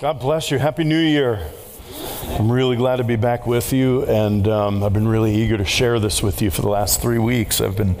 God bless you. Happy New Year. I'm really glad to be back with you, and um, I've been really eager to share this with you for the last three weeks. I've been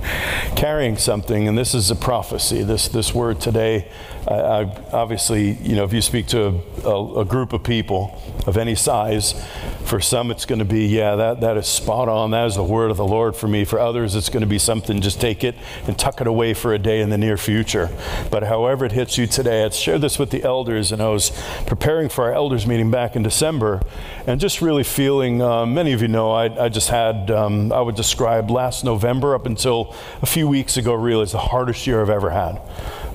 carrying something, and this is a prophecy. This this word today, I, I obviously, you know, if you speak to a, a, a group of people of any size, for some it's going to be, yeah, that that is spot on. That is the word of the Lord for me. For others, it's going to be something. Just take it and tuck it away for a day in the near future. But however it hits you today, I shared this with the elders, and I was preparing for our elders meeting back in December and just really feeling, uh, many of you know, I, I just had, um, I would describe last November up until a few weeks ago, really, as the hardest year I've ever had.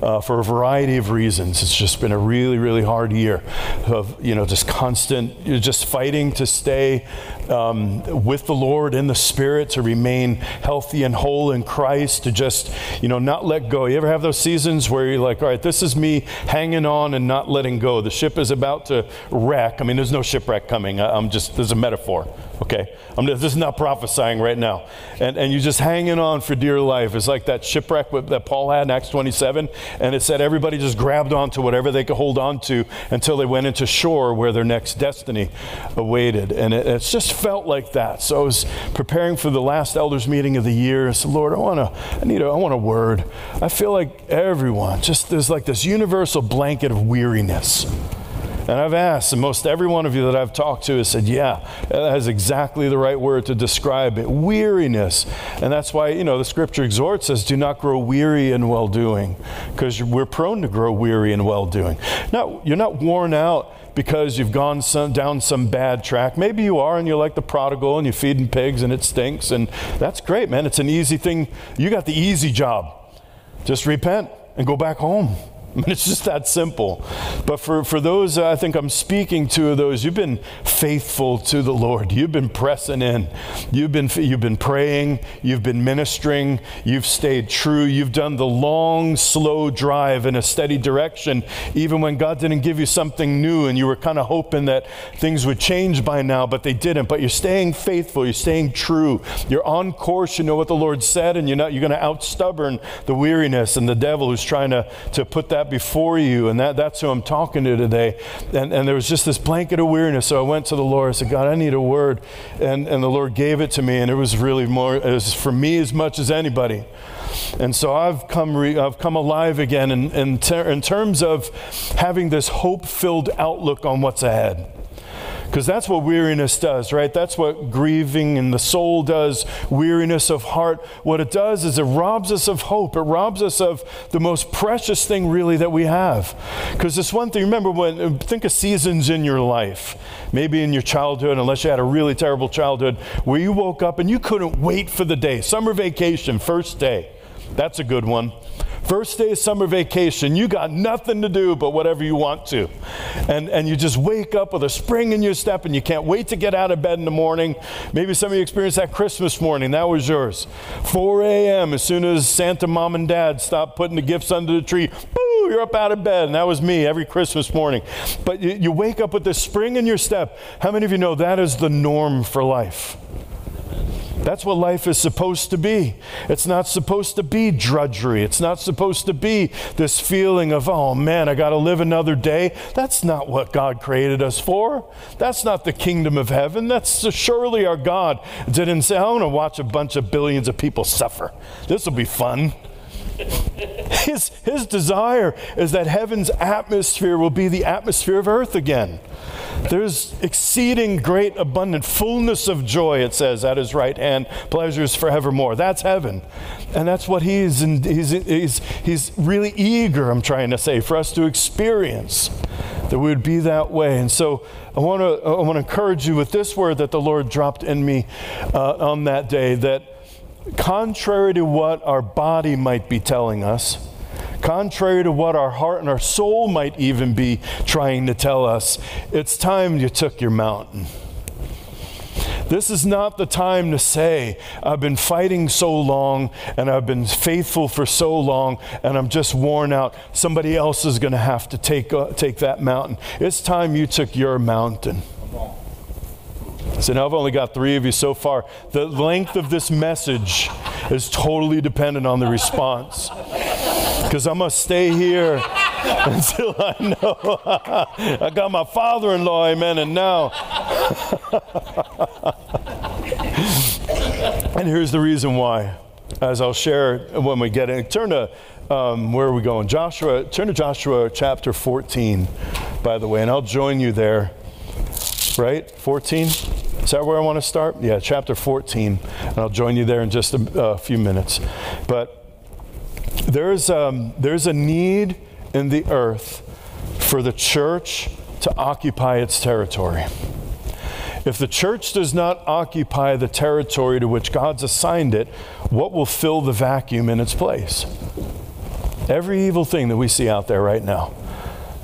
Uh, for a variety of reasons. It's just been a really, really hard year of, you know, just constant, just fighting to stay um, with the Lord in the Spirit, to remain healthy and whole in Christ, to just, you know, not let go. You ever have those seasons where you're like, all right, this is me hanging on and not letting go. The ship is about to wreck. I mean, there's no shipwreck coming. I'm just, there's a metaphor, okay? I'm just, this is not prophesying right now. And, and you're just hanging on for dear life. It's like that shipwreck that Paul had in Acts 27 and it said everybody just grabbed onto whatever they could hold on to until they went into shore where their next destiny awaited. And it, it's just felt like that. So I was preparing for the last elders meeting of the year. I said, Lord, I want to, I need a, I want a word. I feel like everyone, just there's like this universal blanket of weariness. And I've asked, and most every one of you that I've talked to has said, yeah, that is exactly the right word to describe it weariness. And that's why, you know, the scripture exhorts us do not grow weary in well doing, because we're prone to grow weary in well doing. Now, you're not worn out because you've gone some, down some bad track. Maybe you are and you're like the prodigal and you're feeding pigs and it stinks. And that's great, man. It's an easy thing. You got the easy job. Just repent and go back home. I mean, it's just that simple. But for, for those I think I'm speaking to, those you've been faithful to the Lord. You've been pressing in. You've been, you've been praying. You've been ministering. You've stayed true. You've done the long, slow drive in a steady direction, even when God didn't give you something new and you were kind of hoping that things would change by now, but they didn't. But you're staying faithful. You're staying true. You're on course. You know what the Lord said, and you're, not, you're going to outstubborn the weariness and the devil who's trying to, to put that that before you. And that, that's who I'm talking to today. And, and there was just this blanket of weariness. So I went to the Lord. I said, God, I need a word. And, and the Lord gave it to me. And it was really more, it was for me as much as anybody. And so I've come, re, I've come alive again in, in, ter- in terms of having this hope filled outlook on what's ahead. Because that's what weariness does, right? That's what grieving in the soul does, weariness of heart. What it does is it robs us of hope. It robs us of the most precious thing, really, that we have. Because this one thing, remember, when think of seasons in your life, maybe in your childhood, unless you had a really terrible childhood, where you woke up and you couldn't wait for the day. Summer vacation, first day. That's a good one. First day of summer vacation, you got nothing to do but whatever you want to. And, and you just wake up with a spring in your step and you can't wait to get out of bed in the morning. Maybe some of you experienced that Christmas morning. That was yours. 4 a.m., as soon as Santa mom and dad stopped putting the gifts under the tree, boo, you're up out of bed. And that was me every Christmas morning. But you, you wake up with this spring in your step. How many of you know that is the norm for life? That's what life is supposed to be. It's not supposed to be drudgery. It's not supposed to be this feeling of, oh man, I got to live another day. That's not what God created us for. That's not the kingdom of heaven. That's surely our God didn't say, I want to watch a bunch of billions of people suffer. This will be fun. His, his desire is that heaven's atmosphere will be the atmosphere of earth again. There's exceeding great abundant fullness of joy, it says, at his right hand, pleasures forevermore. That's heaven. And that's what he's, in, he's, he's, he's really eager, I'm trying to say, for us to experience, that we would be that way. And so I want to I want to encourage you with this word that the Lord dropped in me uh, on that day that contrary to what our body might be telling us, contrary to what our heart and our soul might even be trying to tell us, it's time you took your mountain. This is not the time to say, I've been fighting so long and I've been faithful for so long and I'm just worn out. Somebody else is going to have to take, uh, take that mountain. It's time you took your mountain. So now I've only got three of you so far. The length of this message is totally dependent on the response. Because I'm going to stay here until I know I got my father in law, amen, and now. and here's the reason why, as I'll share when we get in. Turn to, um, where are we going? Joshua, turn to Joshua chapter 14, by the way, and I'll join you there. Right? 14? Is that where I want to start? Yeah, chapter 14. And I'll join you there in just a, few minutes. But there's, um, there's a need in the earth for the church to occupy its territory. If the church does not occupy the territory to which God's assigned it, what will fill the vacuum in its place? Every evil thing that we see out there right now.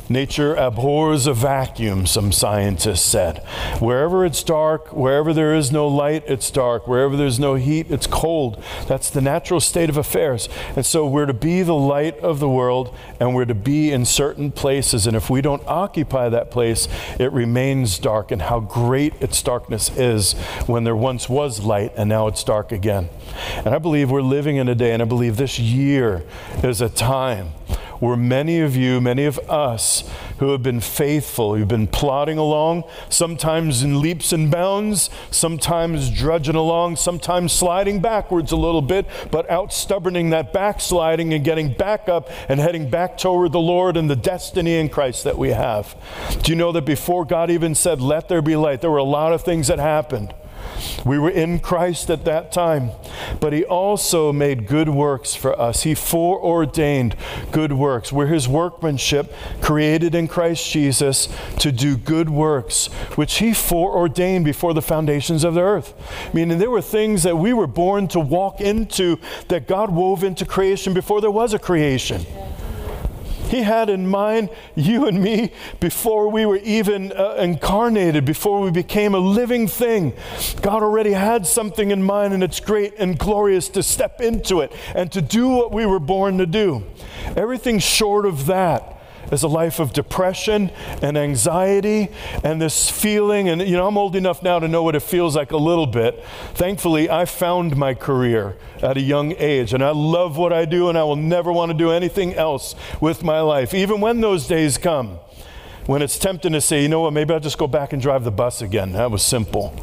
Nature abhors a vacuum, some scientists said. Wherever it's dark, wherever there is no light, it's dark. Wherever there's no heat, it's cold. That's the natural state of affairs. And so we're to be the light of the world and we're to be in certain places. And if we don't occupy that place, it remains dark. And how great its darkness is when there once was light and now it's dark again. And I believe we're living in a day, and I believe this year is a time where many of you, many of us who have been faithful, you've been plodding along, sometimes in leaps and bounds, sometimes drudging along, sometimes sliding backwards a little bit, but out stubborning that backsliding and getting back up and heading back toward the Lord and the destiny in Christ that we have. Do you know that before God even said, Let there be light, there were a lot of things that happened? We were in Christ at that time, but He also made good works for us. He foreordained good works. We're His workmanship, created in Christ Jesus to do good works, which He foreordained before the foundations of the earth. Meaning there were things that we were born to walk into that God wove into creation before there was a creation. He had in mind you and me before we were even uh, incarnated, before we became a living thing. God already had something in mind, and it's great and glorious to step into it and to do what we were born to do. Everything short of that is a life of depression and anxiety and this feeling. And, you know, I'm old enough now to know what it feels like a little bit. Thankfully, I found my career at a young age, and I love what I do, and I will never want to do anything else with my life, even when those days come when it's tempting to say, you know what, maybe I'll just go back and drive the bus again. That was simple.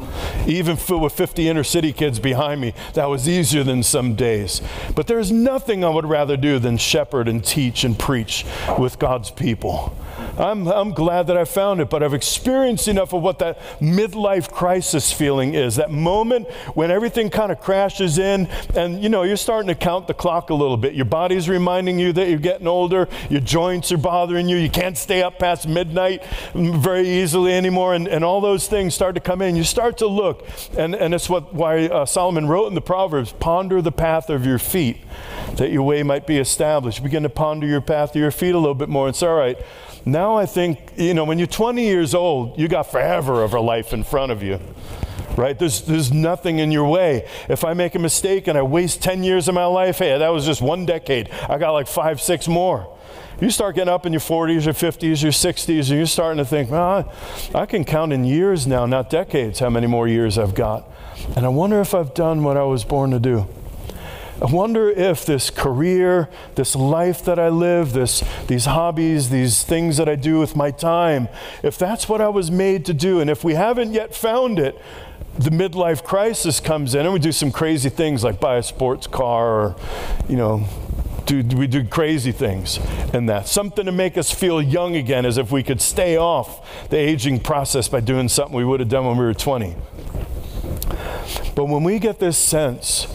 Even with 50 inner city kids behind me, that was easier than some days. But there's nothing I would rather do than shepherd and teach and preach with God's people. I'm, I'm glad that I found it, but I've experienced enough of what that midlife crisis feeling is. That moment when everything kind of crashes in and you know, you're starting to count the clock a little bit. Your body's reminding you that you're getting older, your joints are bothering you, you can't stay up past midnight very easily anymore, and, and all those things start to come in. You start to look, and, and it's what why uh, Solomon wrote in the Proverbs ponder the path of your feet, that your way might be established. Begin to ponder your path of your feet a little bit more and say, all right, now I think, you know, when you're 20 years old, you got forever of a life in front of you. Right? There's, there's nothing in your way. If I make a mistake and I waste 10 years of my life, hey, that was just one decade. I got like five, six more. You start getting up in your 40s or 50s or 60s, and you're starting to think, well, I can count in years now, not decades, how many more years I've got. And I wonder if I've done what I was born to do. I wonder if this career, this life that I live, this, these hobbies, these things that I do with my time, if that's what I was made to do, and if we haven't yet found it, the midlife crisis comes in and we do some crazy things like buy a sports car or, you know, do, we do crazy things in that. Something to make us feel young again, as if we could stay off the aging process by doing something we would have done when we were 20. But when we get this sense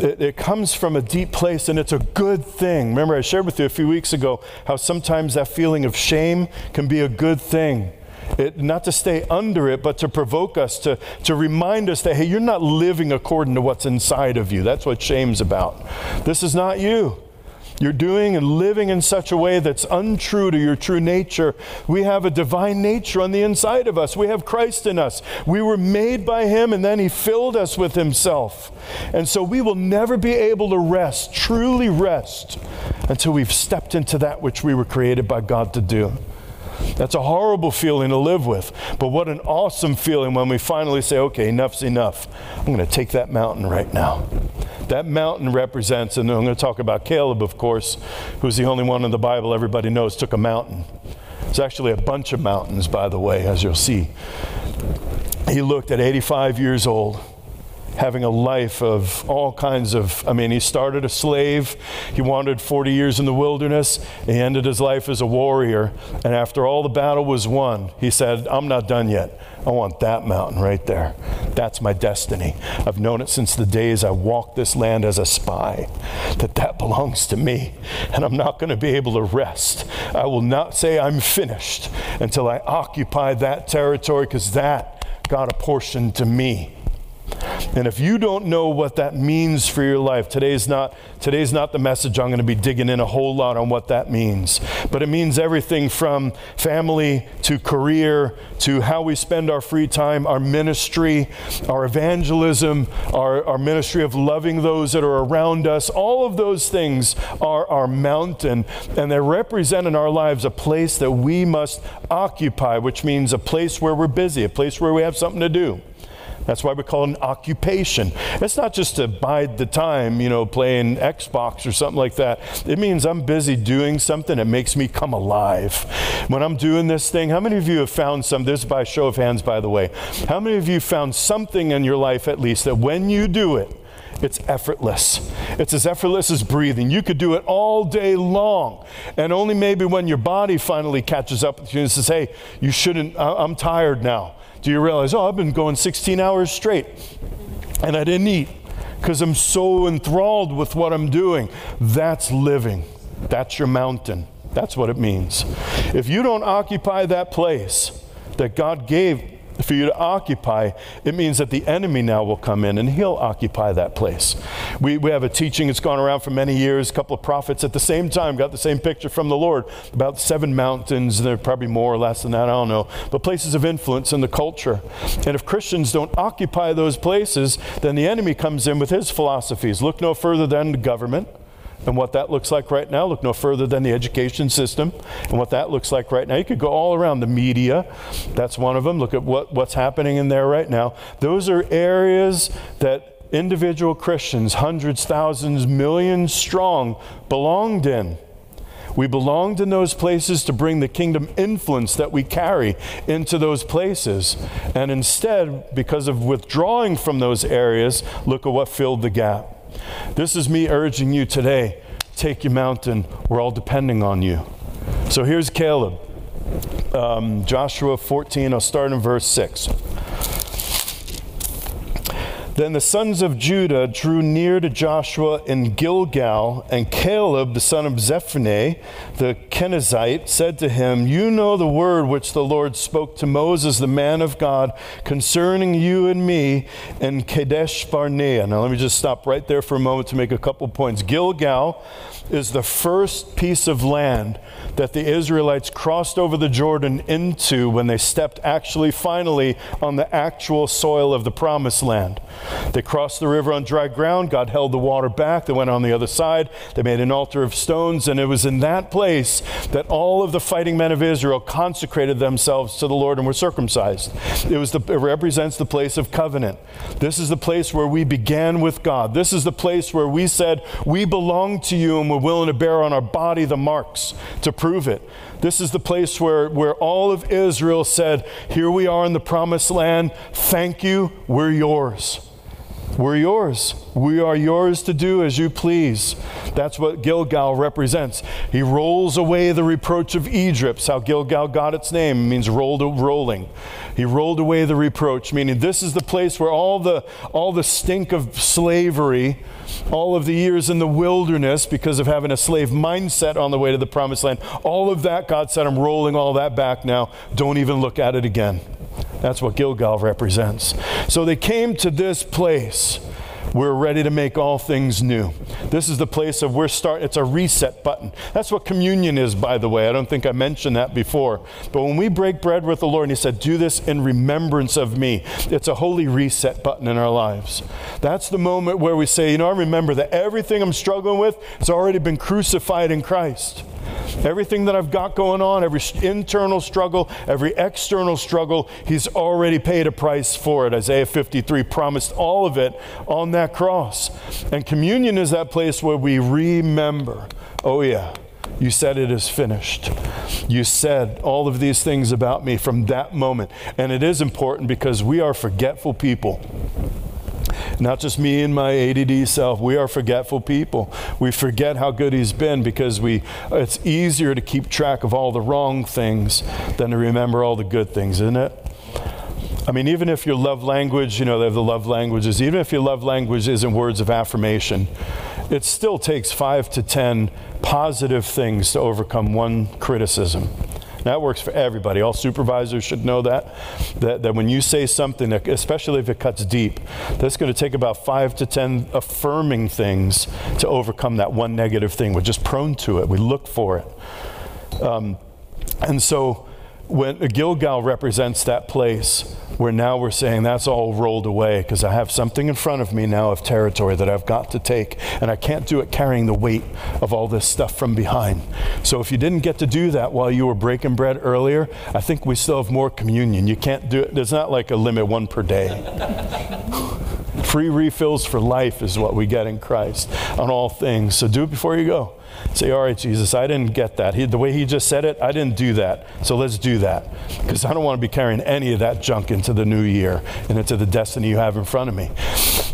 it, it, comes from a deep place and it's a good thing. Remember, I shared with you a few weeks ago how sometimes that feeling of shame can be a good thing. It, not to stay under it, but to provoke us, to, to remind us that, hey, you're not living according to what's inside of you. That's what shame's about. This is not you. You're doing and living in such a way that's untrue to your true nature. We have a divine nature on the inside of us. We have Christ in us. We were made by Him and then He filled us with Himself. And so we will never be able to rest, truly rest, until we've stepped into that which we were created by God to do. That's a horrible feeling to live with. But what an awesome feeling when we finally say, okay, enough's enough. I'm going to take that mountain right now. That mountain represents, and I'm going to talk about Caleb, of course, who's the only one in the Bible everybody knows took a mountain. It's actually a bunch of mountains, by the way, as you'll see. He looked at 85 years old having a life of all kinds of i mean he started a slave he wandered 40 years in the wilderness he ended his life as a warrior and after all the battle was won he said i'm not done yet. I want that mountain right there. That's my destiny. I've known it since the days i walked this land as a spy that that belongs to me and i'm not going to be able to rest. I will not say i'm finished until i occupy that territory because that got apportioned to me and if you don't know what that means for your life, today's not, today's not the message I'm going to be digging in a whole lot on what that means. But it means everything from family to career to how we spend our free time, our ministry, our evangelism, our, our ministry of loving those that are around us. All of those things are our mountain, and they represent in our lives a place that we must occupy, which means a place where we're busy, a place where we have something to do. That's why we call it an occupation. It's not just to bide the time, you know, playing Xbox or something like that. It means I'm busy doing something that makes me come alive. When I'm doing this thing, how many of you have found some, this by show of hands, by the way, how many of you found something in your life at least that when you do it, it's effortless. It's as effortless as breathing. You could do it all day long. And only maybe when your body finally catches up with you and says, hey, you shouldn't, I'm tired now do you realize, oh, I've been going 16 hours straight and I didn't eat because I'm so enthralled with what I'm doing? That's living. That's your mountain. That's what it means. If you don't occupy that place that God gave for you to occupy, it means that the enemy now will come in and he'll occupy that place. We, we have a teaching that's gone around for many years. A couple of prophets at the same time got the same picture from the Lord about seven mountains, there are probably more or less than that, I don't know, but places of influence in the culture. And if Christians don't occupy those places, then the enemy comes in with his philosophies. Look no further than the government and what that looks like right now. Look no further than the education system and what that looks like right now. You could go all around the media. That's one of them. Look at what, what's happening in there right now. Those are areas that individual Christians, hundreds, thousands, millions strong, belonged in. We belonged in those places to bring the kingdom influence that we carry into those places. And instead, because of withdrawing from those areas, look at what filled the gap. This is me urging you today take your mountain. We're all depending on you. So here's Caleb. Um, Joshua 14, I'll start in verse 6. Then the sons of Judah drew near to Joshua in Gilgal, and Caleb, the son of Jephunneh, the Kenizzite, said to him, You know the word which the Lord spoke to Moses, the man of God, concerning you and me in Kadesh Barnea. Now let me just stop right there for a moment to make a couple points. Gilgal is the first piece of land that the Israelites crossed over the Jordan into when they stepped actually finally on the actual soil of the promised land. They crossed the river on dry ground. God held the water back. They went on the other side. They made an altar of stones. And it was in that place that all of the fighting men of Israel consecrated themselves to the Lord and were circumcised. It, was the, it represents the place of covenant. This is the place where we began with God. This is the place where we said, We belong to you and we're willing to bear on our body the marks to prove it. This is the place where, where all of Israel said, Here we are in the promised land. Thank you. We're yours. We're yours. We are yours to do as you please. That's what Gilgal represents. He rolls away the reproach of Egypt. How Gilgal got its name. It means rolled, rolling. He rolled away the reproach, meaning this is the place where all the, all the stink of slavery, all of the years in the wilderness because of having a slave mindset on the way to the promised land, all of that, God said, I'm rolling all that back now. Don't even look at it again. That's what Gilgal represents. So they came to this place. We're ready to make all things new. This is the place of we're start. It's a reset button. That's what communion is, by the way. I don't think I mentioned that before. But when we break bread with the Lord, and He said, "Do this in remembrance of me," it's a holy reset button in our lives. That's the moment where we say, "You know, I remember that everything I'm struggling with has already been crucified in Christ." Everything that I've got going on, every internal struggle, every external struggle, He's already paid a price for it. Isaiah 53 promised all of it on that cross. And communion is that place where we remember oh, yeah, you said it is finished. You said all of these things about me from that moment. And it is important because we are forgetful people. Not just me and my ADD self. We are forgetful people. We forget how good He's been because we. It's easier to keep track of all the wrong things than to remember all the good things, isn't it? I mean, even if your love language, you know, they have the love languages, even if your love language isn't words of affirmation, it still takes five to ten positive things to overcome one criticism. That works for everybody. All supervisors should know that, that. That when you say something, especially if it cuts deep, that's going to take about five to ten affirming things to overcome that one negative thing. We're just prone to it. We look for it. Um, and so when Gilgal represents that place where now we're saying that's all rolled away because I have something in front of me now of territory that I've got to take, and I can't do it carrying the weight of all this stuff from behind. So if you didn't get to do that while you were breaking bread earlier, I think we still have more communion. You can't do it, there's not like a limit, one per day. Free refills for life is what we get in Christ on all things. So do it before you go. Say, all right, Jesus, I didn't get that. He, the way he just said it, I didn't do that. So let's do that. Because I don't want to be carrying any of that junk into the new year and into the destiny you have in front of me.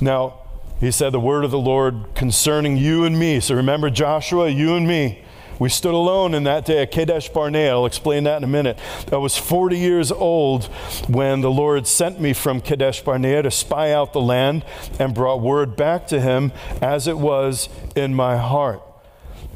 Now, he said the word of the Lord concerning you and me. So remember Joshua, you and me. We stood alone in that day at Kadesh Barnea. I'll explain that in a minute. I was 40 years old when the Lord sent me from Kadesh Barnea to spy out the land and brought word back to him as it was in my heart.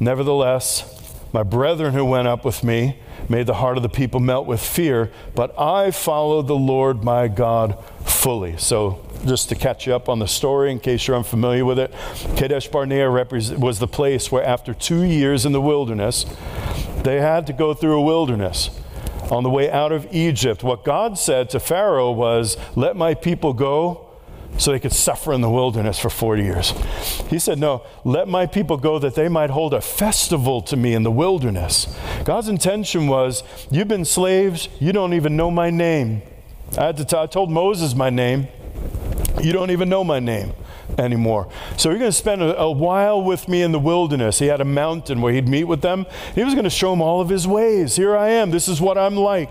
Nevertheless, my brethren who went up with me made the heart of the people melt with fear, but I followed the Lord my God fully. So, just to catch you up on the story, in case you're unfamiliar with it, Kadesh Barnea was the place where, after two years in the wilderness, they had to go through a wilderness. On the way out of Egypt, what God said to Pharaoh was, Let my people go so they could suffer in the wilderness for 40 years. He said, No, let my people go that they might hold a festival to me in the wilderness. God's intention was, You've been slaves, you don't even know my name. I, had to t- I told Moses my name, you don't even know my name anymore. So you're going to spend a, a, while with me in the wilderness. He had a mountain where he'd meet with them. He was going to show them all of his ways. Here I am. This is what I'm like.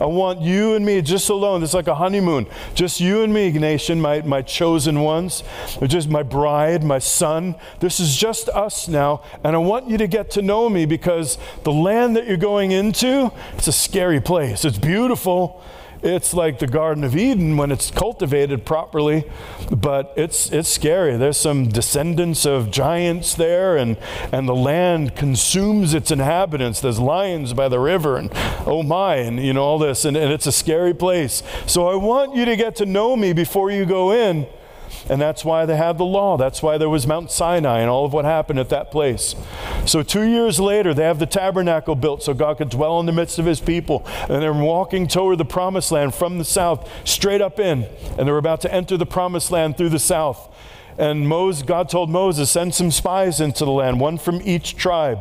I want you and me just alone. It's like a honeymoon. Just you and me, nation, my, my chosen ones. Just my bride, my son. This is just us now. And I want you to get to know me because the land that you're going into, it's a scary place. It's beautiful it's like the Garden of Eden when it's cultivated properly, but it's, it's scary. There's some descendants of giants there, and, and the land consumes its inhabitants. There's lions by the river, and oh my, and you know, all this, and, and it's a scary place. So I want you to get to know me before you go in. And that's why they had the law. That's why there was Mount Sinai and all of what happened at that place. So, two years later, they have the tabernacle built so God could dwell in the midst of his people. And they're walking toward the promised land from the south, straight up in. And they're about to enter the promised land through the south. And Moses, God told Moses, send some spies into the land, one from each tribe,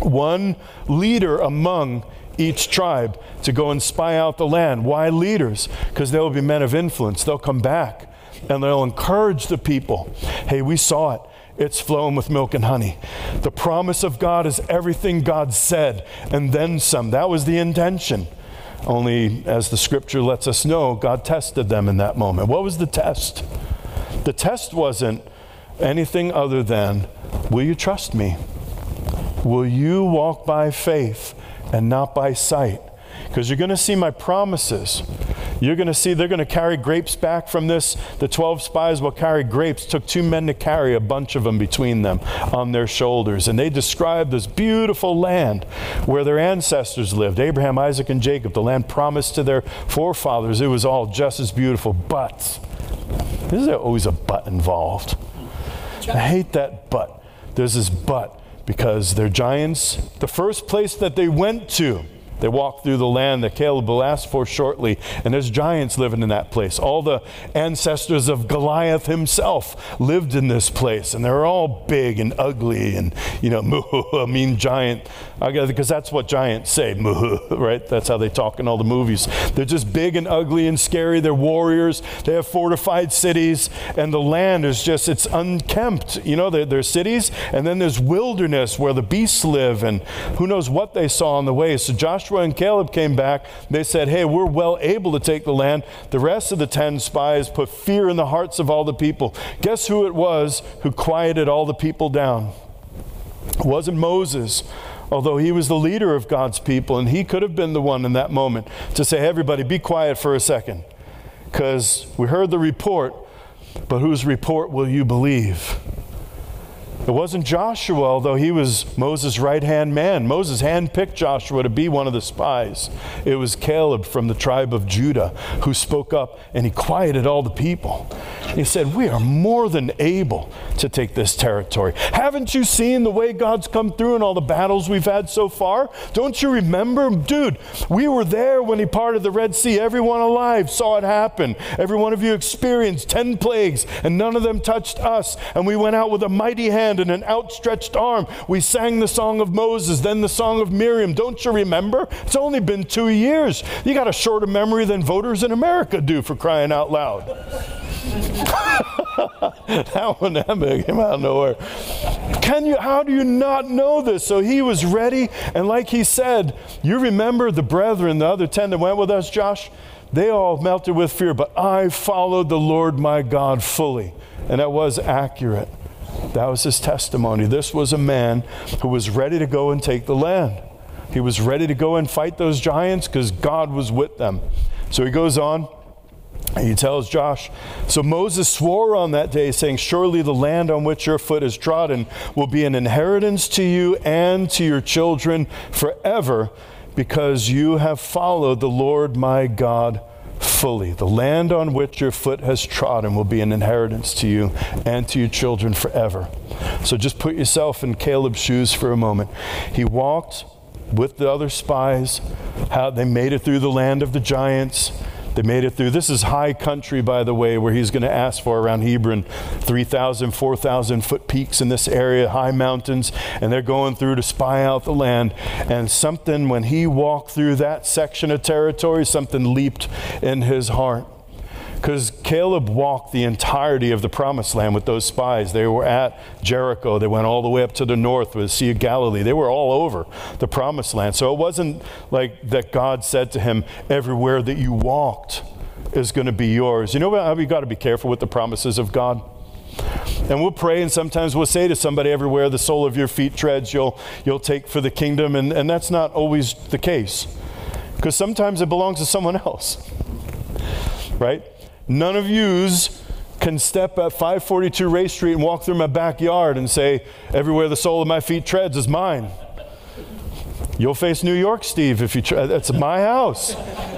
one leader among each tribe to go and spy out the land. Why leaders? Because they will be men of influence. They'll come back and they'll encourage the people. Hey, we saw it. It's flowing with milk and honey. The promise of God is everything God said, and then some. That was the intention. Only, as the scripture lets us know, God tested them in that moment. What was the test? The test wasn't anything other than Will you trust me? Will you walk by faith and not by sight? Because you're going to see my promises. You're going to see they're going to carry grapes back from this. The 12 spies will carry grapes. Took two men to carry a bunch of them between them on their shoulders. And they describe this beautiful land where their ancestors lived Abraham, Isaac, and Jacob, the land promised to their forefathers. It was all just as beautiful. But, there's always a but involved. I hate that but. There's this but because they're giants. The first place that they went to, They walk through the land that Caleb will ask for shortly, and there's giants living in that place. All the ancestors of Goliath himself lived in this place, and they're all big and ugly and, you know, I mean giant. Because that's what giants say, right? That's how they talk in all the movies. They're just big and ugly and scary. They're warriors. They have fortified cities, and the land is just, it's unkempt. You know, there's cities, and then there's wilderness where the beasts live, and who knows what they saw on the way. So Joshua and Caleb came back. They said, Hey, we're well able to take the land. The rest of the 10 spies put fear in the hearts of all the people. Guess who it was who quieted all the people down? It wasn't Moses although he was the leader of God's people, and he could have been the one in that moment to say, hey, everybody, be quiet for a second, because we heard the report, but whose report will you believe? It wasn't Joshua, although he was Moses' right hand man. Moses handpicked Joshua to be one of the spies. It was Caleb from the tribe of Judah who spoke up and he quieted all the people. He said, We are more than able to take this territory. Haven't you seen the way God's come through in all the battles we've had so far? Don't you remember? Dude, we were there when he parted the Red Sea. Everyone alive saw it happen. Every one of you experienced 10 plagues, and none of them touched us. And we went out with a mighty hand hand and an outstretched arm. We sang the song of Moses, then the song of Miriam. Don't you remember? It's only been two years. You got a shorter memory than voters in America do for crying out loud. that one that came out of nowhere. Can you? How do you not know this? So he was ready, and like he said, you remember the brethren, the other ten that went with us, Josh. They all melted with fear, but I followed the Lord my God fully, and that was accurate. That was his testimony. This was a man who was ready to go and take the land. He was ready to go and fight those giants because God was with them. So he goes on. He tells Josh, So Moses swore on that day, saying, Surely the land on which your foot is trodden will be an inheritance to you and to your children forever, because you have followed the Lord my God fully. The land on which your foot has trodden will be an inheritance to you and to your children forever. So just put yourself in Caleb's shoes for a moment. He walked with the other spies, how they made it through the land of the giants. They made it through. This is high country, by the way, where he's going to ask for around Hebron 3,000, 4,000 foot peaks in this area, high mountains, and they're going through to spy out the land. And something, when he walked through that section of territory, something leaped in his heart. Because Caleb walked the entirety of the promised land with those spies. They were at Jericho. They went all the way up to the north with the Sea of Galilee. They were all over the promised land. So it wasn't like that God said to him, Everywhere that you walked is going to be yours. You know how we got to be careful with the promises of God? And we'll pray, and sometimes we'll say to somebody, everywhere the sole of your feet treads, you'll, you'll take for the kingdom. And, and that's not always the case. Because sometimes it belongs to someone else. Right? None of yous can step at 542 Race Street and walk through my backyard and say, everywhere the sole of my feet treads is mine. You'll face New York, Steve, if you try. That's uh, my house.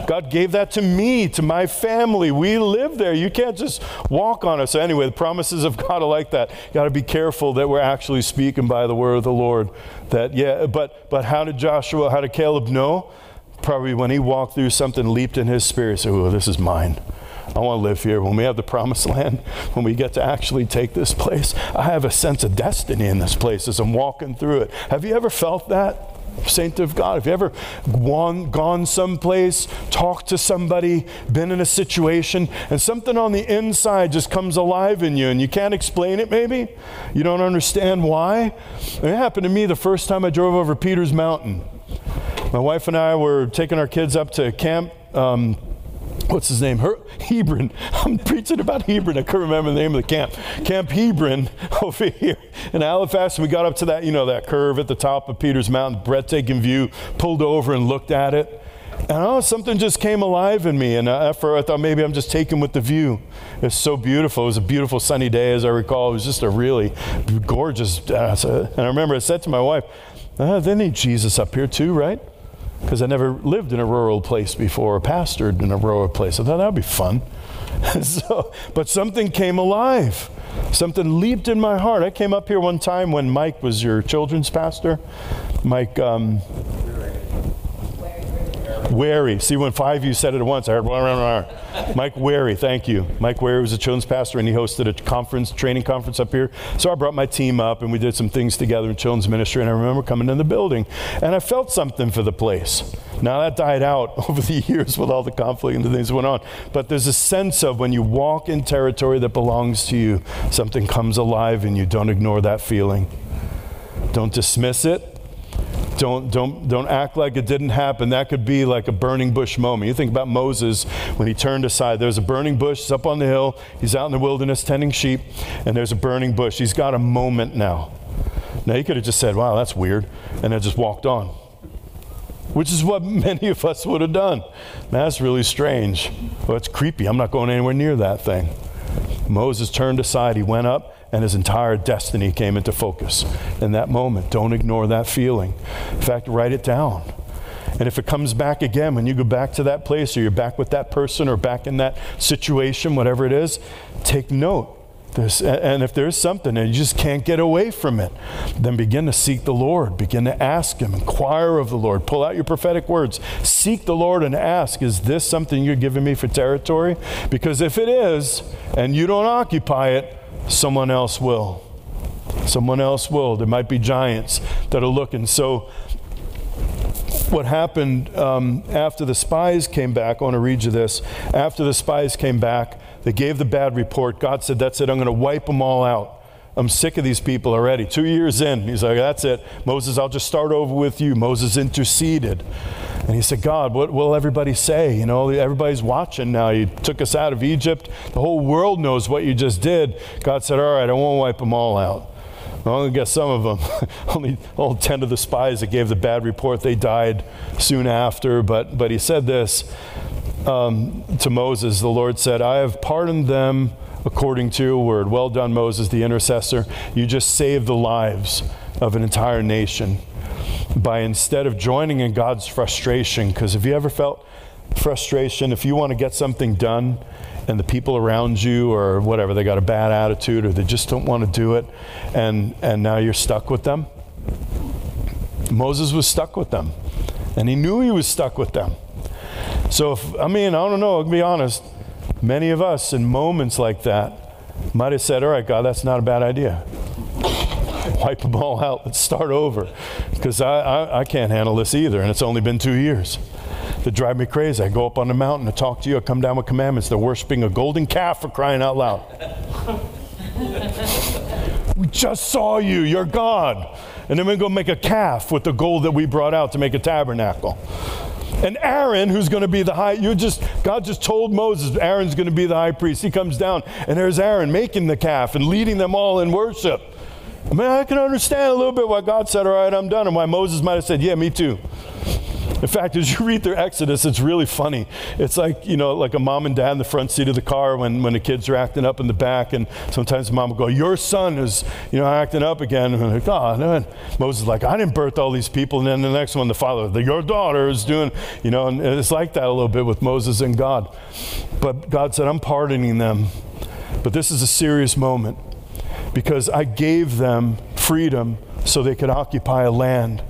God gave that to me, to my family. We live there. You can't just walk on us. So anyway, the promises of God are like that. Got to be careful that we're actually speaking by the word of the Lord. That yeah, but but how did Joshua, how did Caleb know? Probably when he walked through, something leaped in his spirit. So, oh, this is mine. I want to live here. When we have the promised land, when we get to actually take this place, I have a sense of destiny in this place as I'm walking through it. Have you ever felt that? Saint of God, have you ever gone, gone someplace, talked to somebody, been in a situation, and something on the inside just comes alive in you and you can't explain it maybe? You don't understand why? It happened to me the first time I drove over Peters Mountain. My wife and I were taking our kids up to camp. Um, what's his name? Her, Hebron. I'm preaching about Hebron. I couldn't remember the name of the camp. Camp Hebron over here in Halifax. And we got up to that, you know, that curve at the top of Peters Mountain, breathtaking view, pulled over and looked at it. And oh, something just came alive in me. And after I thought maybe I'm just taken with the view. It's so beautiful. It was a beautiful sunny day, as I recall. It was just a really gorgeous. Uh, and I remember I said to my wife, oh, they need Jesus up here too, right? Because I never lived in a rural place before or pastored in a rural place. I thought that would be fun. so, but something came alive. Something leaped in my heart. I came up here one time when Mike was your children's pastor. Mike, um, Wary. See, when five of you said it at once, I heard, blah, blah, blah. Mike Wary, thank you. Mike Wary was a children's pastor, and he hosted a conference, training conference up here. So I brought my team up, and we did some things together in children's ministry. And I remember coming in the building, and I felt something for the place. Now, that died out over the years with all the conflict and the things that went on. But there's a sense of when you walk in territory that belongs to you, something comes alive and you. Don't ignore that feeling. Don't dismiss it. Don't, don't, don't act like it didn't happen. That could be like a burning bush moment. You think about Moses when he turned aside. There's a burning bush. It's up on the hill. He's out in the wilderness tending sheep, and there's a burning bush. He's got a moment now. Now, he could have just said, Wow, that's weird, and then just walked on, which is what many of us would have done. That's really strange. Well, it's creepy. I'm not going anywhere near that thing. Moses turned aside. He went up and his entire destiny came into focus in that moment. Don't ignore that feeling. In fact, write it down. And if it comes back again, when you go back to that place or you're back with that person or back in that situation, whatever it is, take note. And if there's something and you just can't get away from it, then begin to seek the Lord. Begin to ask Him, inquire of the Lord. Pull out your prophetic words. Seek the Lord and ask, Is this something you're giving me for territory? Because if it is, and you don't occupy it, someone else will. Someone else will. There might be giants that are looking. So, what happened um, after the spies came back, I want to read you this. After the spies came back, they gave the bad report. God said, That's it, I'm going to wipe them all out. I'm sick of these people already. Two years in, he's like, That's it. Moses, I'll just start over with you. Moses interceded. And he said, God, what will everybody say? You know, everybody's watching now. You took us out of Egypt. The whole world knows what you just did. God said, All right, I won't wipe them all out. I only got some of them. only all 10 of the spies that gave the bad report, they died soon after. But, but he said this um, to Moses The Lord said, I have pardoned them according to your word. Well done, Moses, the intercessor. You just saved the lives of an entire nation by instead of joining in God's frustration, because have you ever felt frustration? If you want to get something done and the people around you or whatever, they got a bad attitude or they just don't want to do it, and, and now you're stuck with them? Moses was stuck with them, and he knew he was stuck with them. So, if, I mean, I don't know, I'll be honest, many of us in moments like that might have said, All right, God, that's not a bad idea wipe them all out. Let's start over. Because I, I, I, can't handle this either, and it's only been two years. They drive me crazy. I go up on the mountain to talk to you. I come down with commandments. They're worshiping a golden calf for crying out loud. we just saw you. You're God. And then we go make a calf with the gold that we brought out to make a tabernacle. And Aaron, who's going to be the high, you just, God just told Moses, Aaron's going to be the high priest. He comes down, and there's Aaron making the calf and leading them all in worship. I I can understand a little bit why God said, All right, I'm done, and why Moses might have said, Yeah, me too. In fact, as you read through Exodus, it's really funny. It's like, you know, like a mom and dad in the front seat of the car when, when the kids are acting up in the back, and sometimes mom will go, Your son is, you know, acting up again. And like, ah, oh, no. Moses is like, I didn't birth all these people. And then the next one, the father, your daughter is doing, you know, and it's like that a little bit with Moses and God. But God said, I'm pardoning them. But this is a serious moment because I gave them freedom so they could occupy a land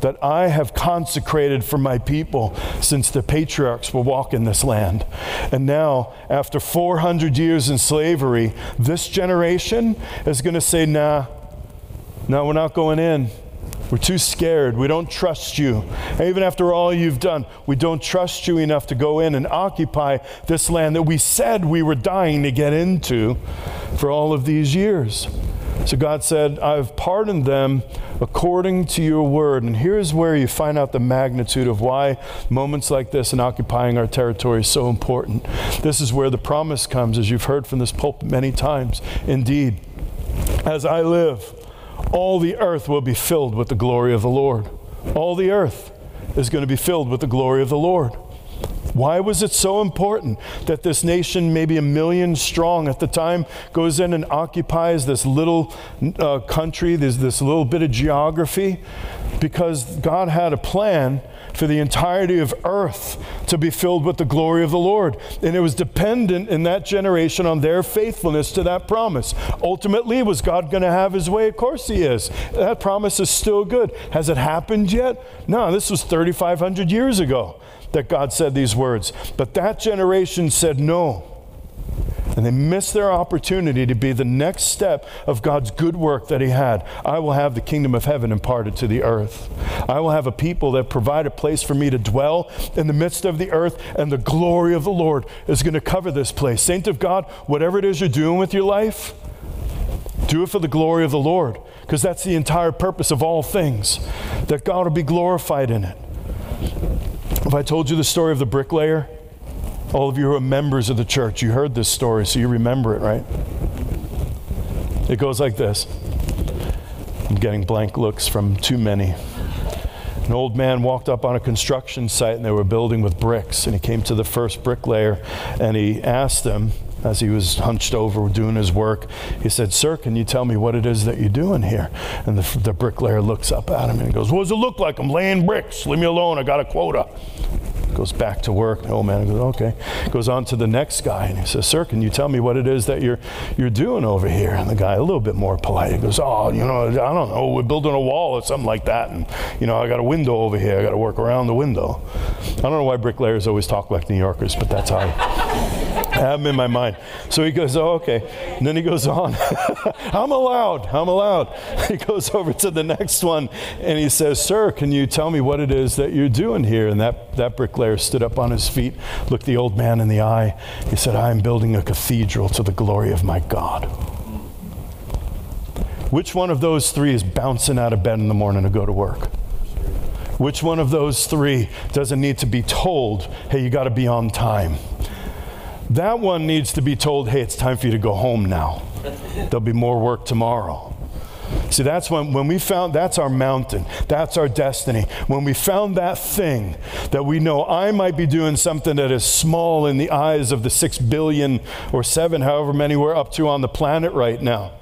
that I have consecrated for my people since the patriarchs were walking this land. And now, after 400 years in slavery, this generation is going to say, nah, no, we're not going in. We're too scared. We don't trust you. And even after all you've done, we don't trust you enough to go in and occupy this land that we said we were dying to get into for all of these years. So God said, I've pardoned them according to your word. And here's where you find out the magnitude of why moments like this and occupying our territory is so important. This is where the promise comes, as you've heard from this pulpit many times. Indeed, as I live, all the earth will be filled with the glory of the Lord. All the earth is going to be filled with the glory of the Lord. Why was it so important that this nation, maybe a million strong at the time, goes in and occupies this little uh, country, There's this little bit of geography? Because God had a plan for the entirety of earth to be filled with the glory of the Lord. And it was dependent in that generation on their faithfulness to that promise. Ultimately, was God going to have his way? Of course he is. That promise is still good. Has it happened yet? No, this was 3,500 years ago. that God said these words. But that generation said no. And they missed their opportunity to be the next step of God's good work that He had. I will have the kingdom of heaven imparted to the earth. I will have a people that provide a place for me to dwell in the midst of the earth, and the glory of the Lord is going to cover this place. Saint of God, whatever it is you're doing with your life, do it for the glory of the Lord, because that's the entire purpose of all things, that God will be glorified in it. If I told you the story of the bricklayer, all of you who are members of the church, you heard this story, so you remember it, right? It goes like this. I'm getting blank looks from too many. An old man walked up on a construction site and they were building with bricks. And he came to the first bricklayer and he asked him, as he was hunched over doing his work, he said, Sir, can you tell me what it is that you're doing here? And the, the bricklayer looks up at him and he goes, What does it look like? I'm laying bricks. Leave me alone. I got a quota goes back to work. The old man goes, okay. Goes on to the next guy and he says, Sir, can you tell me what it is that you're you're doing over here? And the guy, a little bit more polite, he goes, Oh, you know, I don't know, we're building a wall or something like that. And you know, I got a window over here, I gotta work around the window. I don't know why bricklayers always talk like New Yorkers, but that's how have them in my mind. So he goes, Oh, okay. And then he goes on. I'm allowed. I'm allowed. He goes over to the next one and he says, Sir, can you tell me what it is that you're doing here? And that, that bricklayer stood up on his feet, looked the old man in the eye. He said, I am building a cathedral to the glory of my God. Which one of those three is bouncing out of bed in the morning to go to work? Which one of those three doesn't need to be told, hey, you got to be on time? That one needs to be told, hey, it's time for you to go home now. There'll be more work tomorrow. See, that's when, when we found that's our mountain, that's our destiny. When we found that thing that we know I might be doing something that is small in the eyes of the six billion or seven, however many we're up to on the planet right now.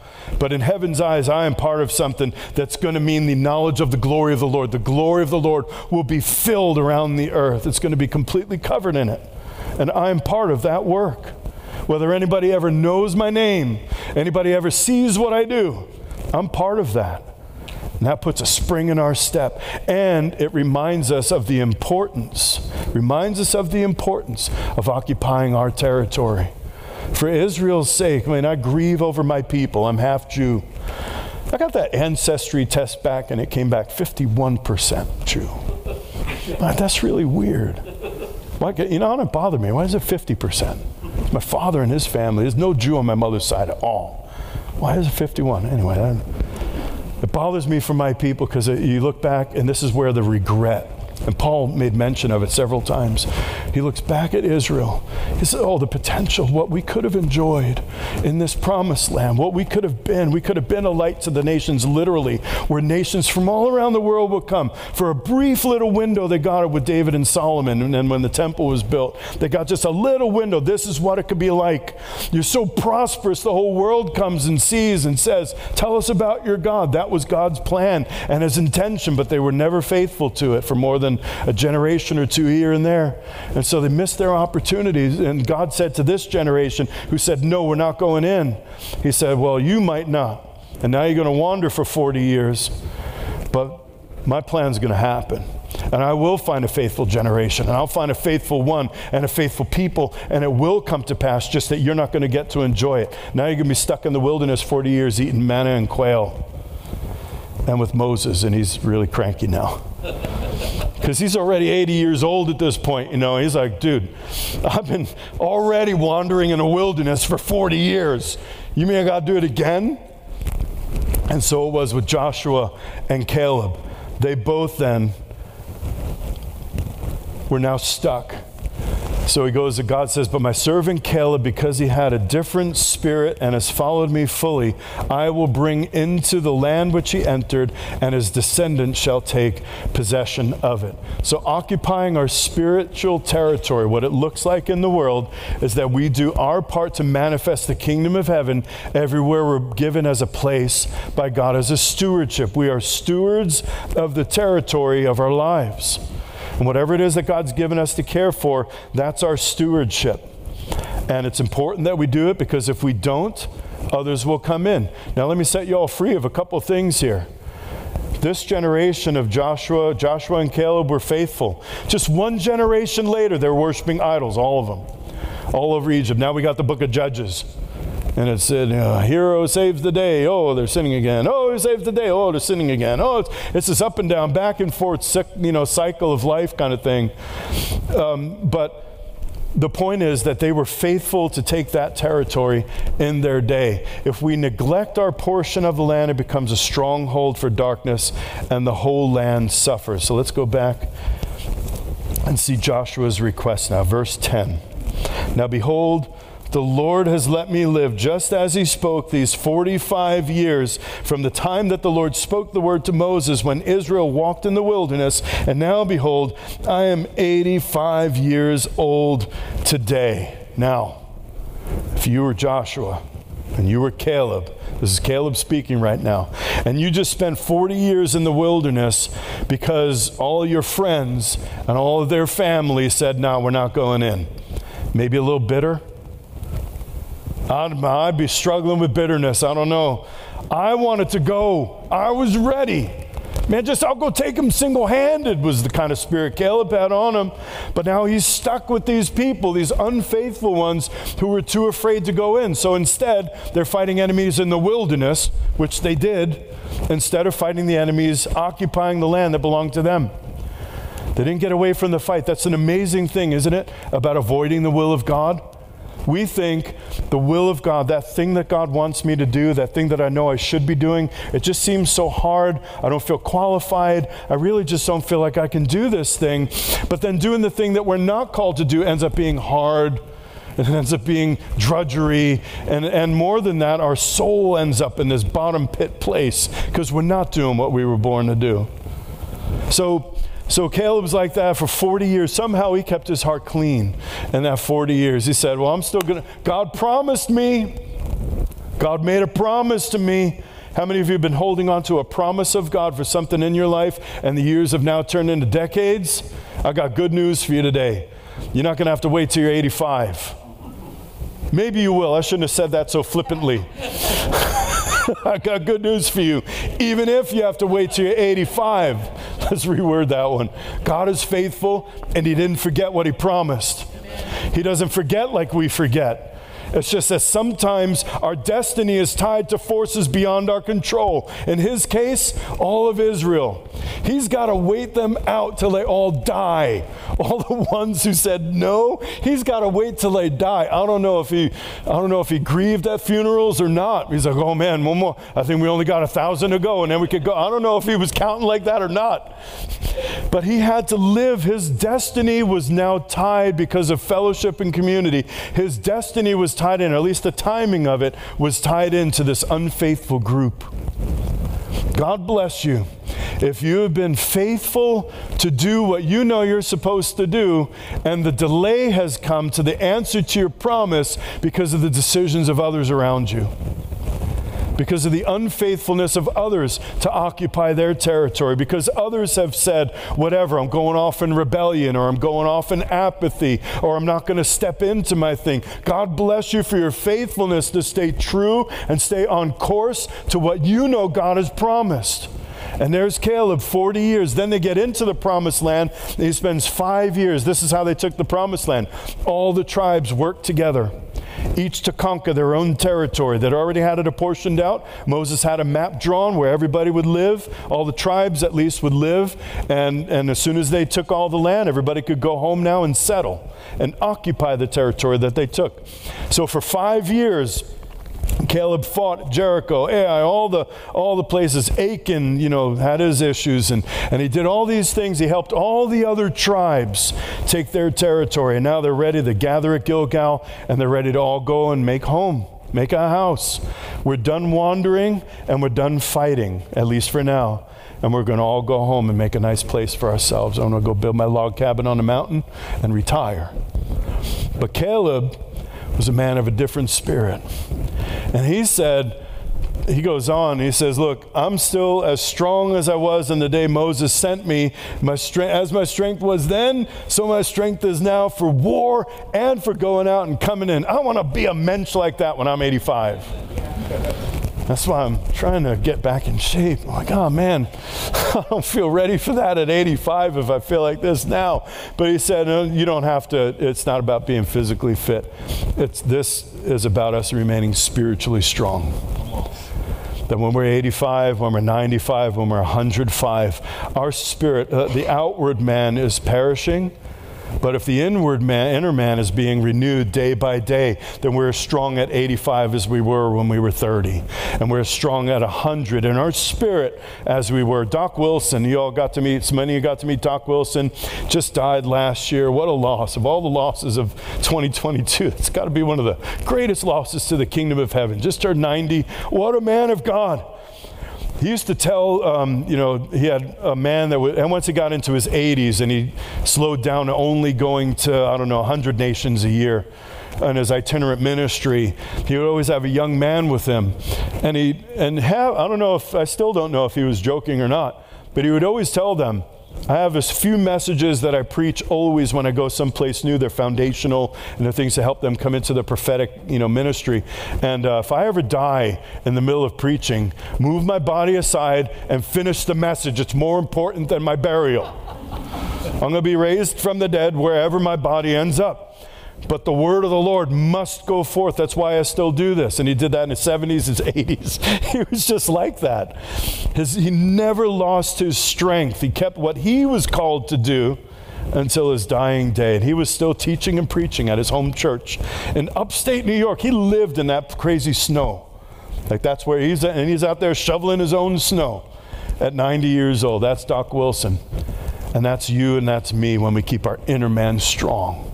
But in heaven's eyes, I am part of something that's going to mean the knowledge of the glory of the Lord. The glory of the Lord will be filled around the earth, it's going to be completely covered in it. And I'm part of that work. Whether anybody ever knows my name, anybody ever sees what I do, I'm part of that. And that puts a spring in our step. And it reminds us of the importance, reminds us of the importance of occupying our territory. For Israel's sake, I mean, I grieve over my people. I'm half Jew. I got that ancestry test back and it came back 51% Jew. That's really weird. Why, you know, it don't bother me. Why is it 50%? My father and his family, there's no Jew on my mother's side at all. Why is it 51? Anyway, that, it bothers me for my people because you look back and this is where the regret and Paul made mention of it several times. He looks back at Israel. He says, Oh, the potential, what we could have enjoyed in this promised land, what we could have been. We could have been a light to the nations, literally, where nations from all around the world would come. For a brief little window, they got it with David and Solomon. And then when the temple was built, they got just a little window. This is what it could be like. You're so prosperous, the whole world comes and sees and says, Tell us about your God. That was God's plan and his intention, but they were never faithful to it for more than than a generation or two here and there. And so they missed their opportunities. And God said to this generation who said, No, we're not going in, He said, Well, you might not. And now you're going to wander for 40 years. But my plan's going to happen. And I will find a faithful generation, and I'll find a faithful one and a faithful people, and it will come to pass, just that you're not going to get to enjoy it. Now you're going to be stuck in the wilderness 40 years eating manna and quail. And with Moses, and he's really cranky now because he's already 80 years old at this point. You know, he's like, dude, I've been already wandering in a wilderness for 40 years. You mean I got to do it again? And so it was with Joshua and Caleb. They both then were now stuck so he goes, God says, But my servant Caleb, because he had a different spirit and has followed me fully, I will bring into the land which he entered, and his descendants shall take possession of it. So, occupying our spiritual territory, what it looks like in the world, is that we do our part to manifest the kingdom of heaven everywhere we're given as a place by God as a stewardship. We are stewards of the territory of our lives. And whatever it is that God's given us to care for, that's our stewardship. And it's important that we do it because if we don't, others will come in. Now, let me set you all free of a couple things here. This generation of Joshua, Joshua and Caleb were faithful. Just one generation later, they're worshiping idols, all of them, all over Egypt. Now we got the book of Judges. And it said, uh, hero saves the day. Oh, they're sinning again. Oh, he saves the day. Oh, they're sinning again. Oh, it's, it's this up and down, back and forth, you know, cycle of life kind of thing. Um, but the point is that they were faithful to take that territory in their day. If we neglect our portion of the land, it becomes a stronghold for darkness, and the whole land suffers. So let's go back and see Joshua's request now. Verse 10. Now, behold, the Lord has let me live just as he spoke these 45 years from the time that the Lord spoke the word to Moses when Israel walked in the wilderness. And now, behold, I am 85 years old today. Now, if you were Joshua and you were Caleb, this is Caleb speaking right now, and you just spent 40 years in the wilderness because all your friends and all of their family said, No, we're not going in. Maybe a little bitter I'd, I'd be struggling with bitterness. I don't know. I wanted to go. I was ready. Man, just I'll go take him single handed was the kind of spirit Caleb had on him. But now he's stuck with these people, these unfaithful ones who were too afraid to go in. So instead, they're fighting enemies in the wilderness, which they did, instead of fighting the enemies occupying the land that belonged to them. They didn't get away from the fight. That's an amazing thing, isn't it? About avoiding the will of God. We think the will of God, that thing that God wants me to do, that thing that I know I should be doing, it just seems so hard. I don't feel qualified. I really just don't feel like I can do this thing. But then doing the thing that we're not called to do ends up being hard. It ends up being drudgery. And, and more than that, our soul ends up in this bottom pit place because we're not doing what we were born to do. So, so Caleb's like that for 40 years. Somehow he kept his heart clean in that 40 years. He said, Well, I'm still going to, God promised me. God made a promise to me. How many of you have been holding on to a promise of God for something in your life and the years have now turned into decades? I got good news for you today. You're not going to have to wait till you're 85. Maybe you will. I shouldn't have said that so flippantly. I got good news for you. Even if you have to wait till you're 85, let's reword that one. God is faithful and He didn't forget what He promised. He doesn't forget like we forget. It's just that sometimes our destiny is tied to forces beyond our control. In his case, all of Israel. He's got to wait them out till they all die. All the ones who said no, he's got to wait till they die. I don't know if he, I don't know if he grieved at funerals or not. He's like, oh man, one more. I think we only got a thousand to go, and then we could go. I don't know if he was counting like that or not. But he had to live. His destiny was now tied because of fellowship and community. His destiny was tied in, or at least the timing of it was tied into this unfaithful group. God bless you. If you have been faithful to do what you know you're supposed to do, and the delay has come to the answer to your promise because of the decisions of others around you because of the unfaithfulness of others to occupy their territory, because others have said, whatever, I'm going off in rebellion, or I'm going off in apathy, or I'm not going to step into my thing. God bless you for your faithfulness to stay true and stay on course to what you know God has promised. And there's Caleb, 40 years. Then they get into the promised land. He spends five years. This is how they took the promised land. All the tribes worked together each to conquer their own territory. They'd already had it apportioned out. Moses had a map drawn where everybody would live, all the tribes at least would live. And, and as soon as they took all the land, everybody could go home now and settle and occupy the territory that they took. So for five years, Caleb fought Jericho, Ai, all the all the places. Achan, you know, had his issues, and and he did all these things. He helped all the other tribes take their territory, and now they're ready to gather at Gilgal, and they're ready to all go and make home, make a house. We're done wandering, and we're done fighting, at least for now. And we're going to all go home and make a nice place for ourselves. I'm going to go build my log cabin on the mountain and retire. But Caleb was a man of a different spirit. And he said, he goes on, he says, Look, I'm still as strong as I was in the day Moses sent me. My as my strength was then, so my strength is now for war and for going out and coming in. I want to be a mensch like that when I'm 85. That's why I'm trying to get back in shape. I'm like, oh man, I don't feel ready for that at 85 if I feel like this now. But he said, no, you don't have to, it's not about being physically fit. It's, this is about us remaining spiritually strong. That when we're 85, when we're 95, when we're 105, our spirit, uh, the outward man is perishing, but if the inward man, inner man is being renewed day by day, then we're as strong at 85 as we were when we were 30. And we're as strong at 100 in our spirit as we were. Doc Wilson, you all got to meet, so many of you got to meet Doc Wilson, just died last year. What a loss. Of all the losses of 2022, it's got to be one of the greatest losses to the kingdom of heaven. Just turned 90. What a man of God. He used to tell, um, you know, he had a man that would, and once he got into his 80s and he slowed down to only going to, I don't know, 100 nations a year in his itinerant ministry, he would always have a young man with him. And he, and have, I don't know if, I still don't know if he was joking or not, but he would always tell them, I have a few messages that I preach always when I go someplace new. They're foundational and they're things to help them come into the prophetic, you know, ministry. And uh, if I ever die in the middle of preaching, move my body aside and finish the message. It's more important than my burial. I'm going to be raised from the dead wherever my body ends up. But the word of the Lord must go forth. That's why I still do this. And he did that in his 70s, his 80s. He was just like that. His, he never lost his strength. He kept what he was called to do until his dying day. And he was still teaching and preaching at his home church in upstate New York. He lived in that crazy snow. Like that's where he's at. And he's out there shoveling his own snow at 90 years old. That's Doc Wilson. And that's you and that's me when we keep our inner man strong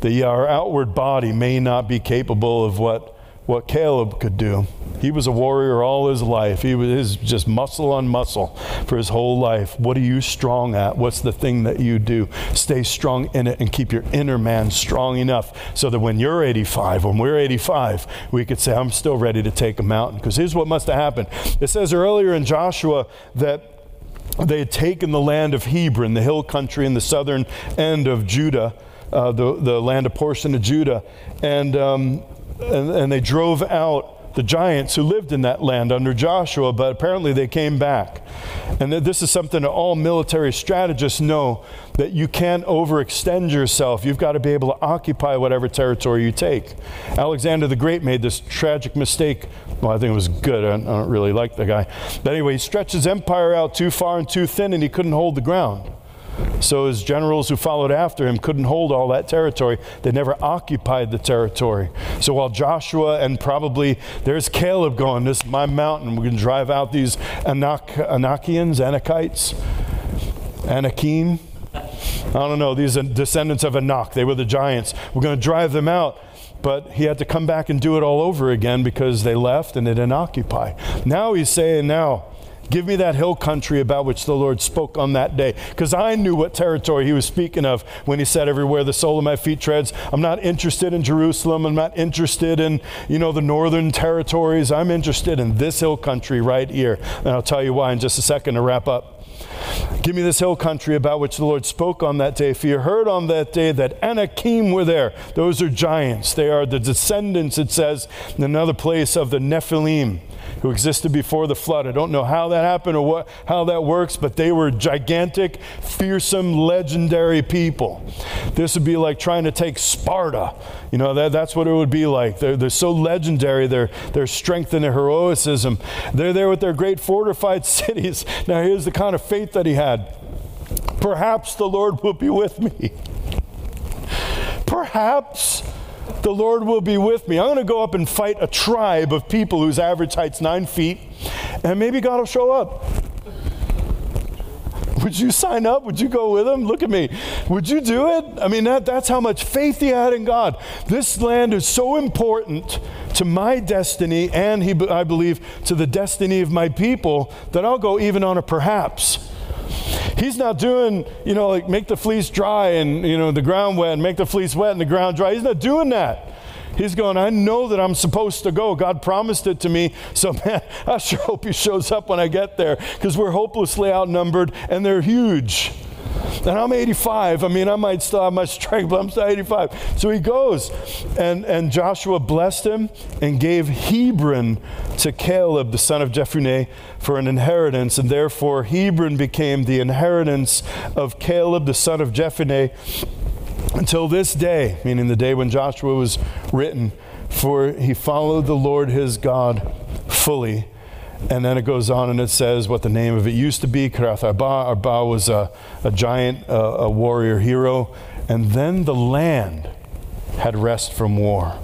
the, uh, our outward body may not be capable of what, what Caleb could do. He was a warrior all his life. He was just muscle on muscle for his whole life. What are you strong at? What's the thing that you do? Stay strong in it and keep your inner man strong enough so that when you're 85, when we're 85, we could say, I'm still ready to take a mountain. Because here's what must have happened. It says earlier in Joshua that they had taken the land of Hebron, the hill country in the southern end of Judah uh, the, the land, of portion of Judah. And, um, and, and they drove out the giants who lived in that land under Joshua, but apparently they came back. And this is something that all military strategists know that you can't overextend yourself. You've got to be able to occupy whatever territory you take. Alexander the Great made this tragic mistake. Well, I think it was good. I don't really like the guy. But anyway, he stretched his empire out too far and too thin, and he couldn't hold the ground. So his generals who followed after him couldn't hold all that territory. They never occupied the territory. So while Joshua and probably there's Caleb going, this is my mountain. Going to drive out these Anak- Anakians, Anakites, Anakim. I don't know. These are descendants of Anak. They were the giants. We're going to drive them out. But he had to come back and do it all over again because they left and they didn't occupy. Now he's saying, now, Give me that hill country about which the Lord spoke on that day. Because I knew what territory he was speaking of when he said, Everywhere the sole of my feet treads. I'm not interested in Jerusalem. I'm not interested in, you know, the northern territories. I'm interested in this hill country right here. And I'll tell you why in just a second to wrap up. Give me this hill country about which the Lord spoke on that day. For you heard on that day that Anakim were there. Those are giants. They are the descendants, it says, in another place of the Nephilim who existed before the flood. I don't know how that happened or what, how that works, but they were gigantic, fearsome, legendary people. This would be like trying to take Sparta. You know, that, that's what it would be like. They're, they're so legendary, their, their strength and their heroism. They're there with their great fortified cities. Now, here's the kind of faith that he had. Perhaps the Lord will be with me. Perhaps the Lord will be with me. I'm going to go up and fight a tribe of people whose average height's nine feet, and maybe God will show up. Would you sign up? Would you go with him? Look at me. Would you do it? I mean, that, that's how much faith he had in God. This land is so important to my destiny and, he, I believe, to the destiny of my people that I'll go even on a perhaps. He's not doing, you know, like make the fleece dry and, you know, the ground wet and make the fleece wet and the ground dry. He's not doing that. He's going, I know that I'm supposed to go. God promised it to me. So, man, I sure hope he shows up when I get there because we're hopelessly outnumbered and they're huge. And I'm 85. I mean, I might still have my strength, but I'm still 85. So he goes. And, and Joshua blessed him and gave Hebron to Caleb, the son of Jephunneh, for an inheritance. And therefore, Hebron became the inheritance of Caleb, the son of Jephunneh, until this day, meaning the day when Joshua was written. For he followed the Lord his God fully and then it goes on and it says what the name of it used to be. Kiriath Arba. Arba was a, a giant, uh, a warrior hero. And then the land had rest from war.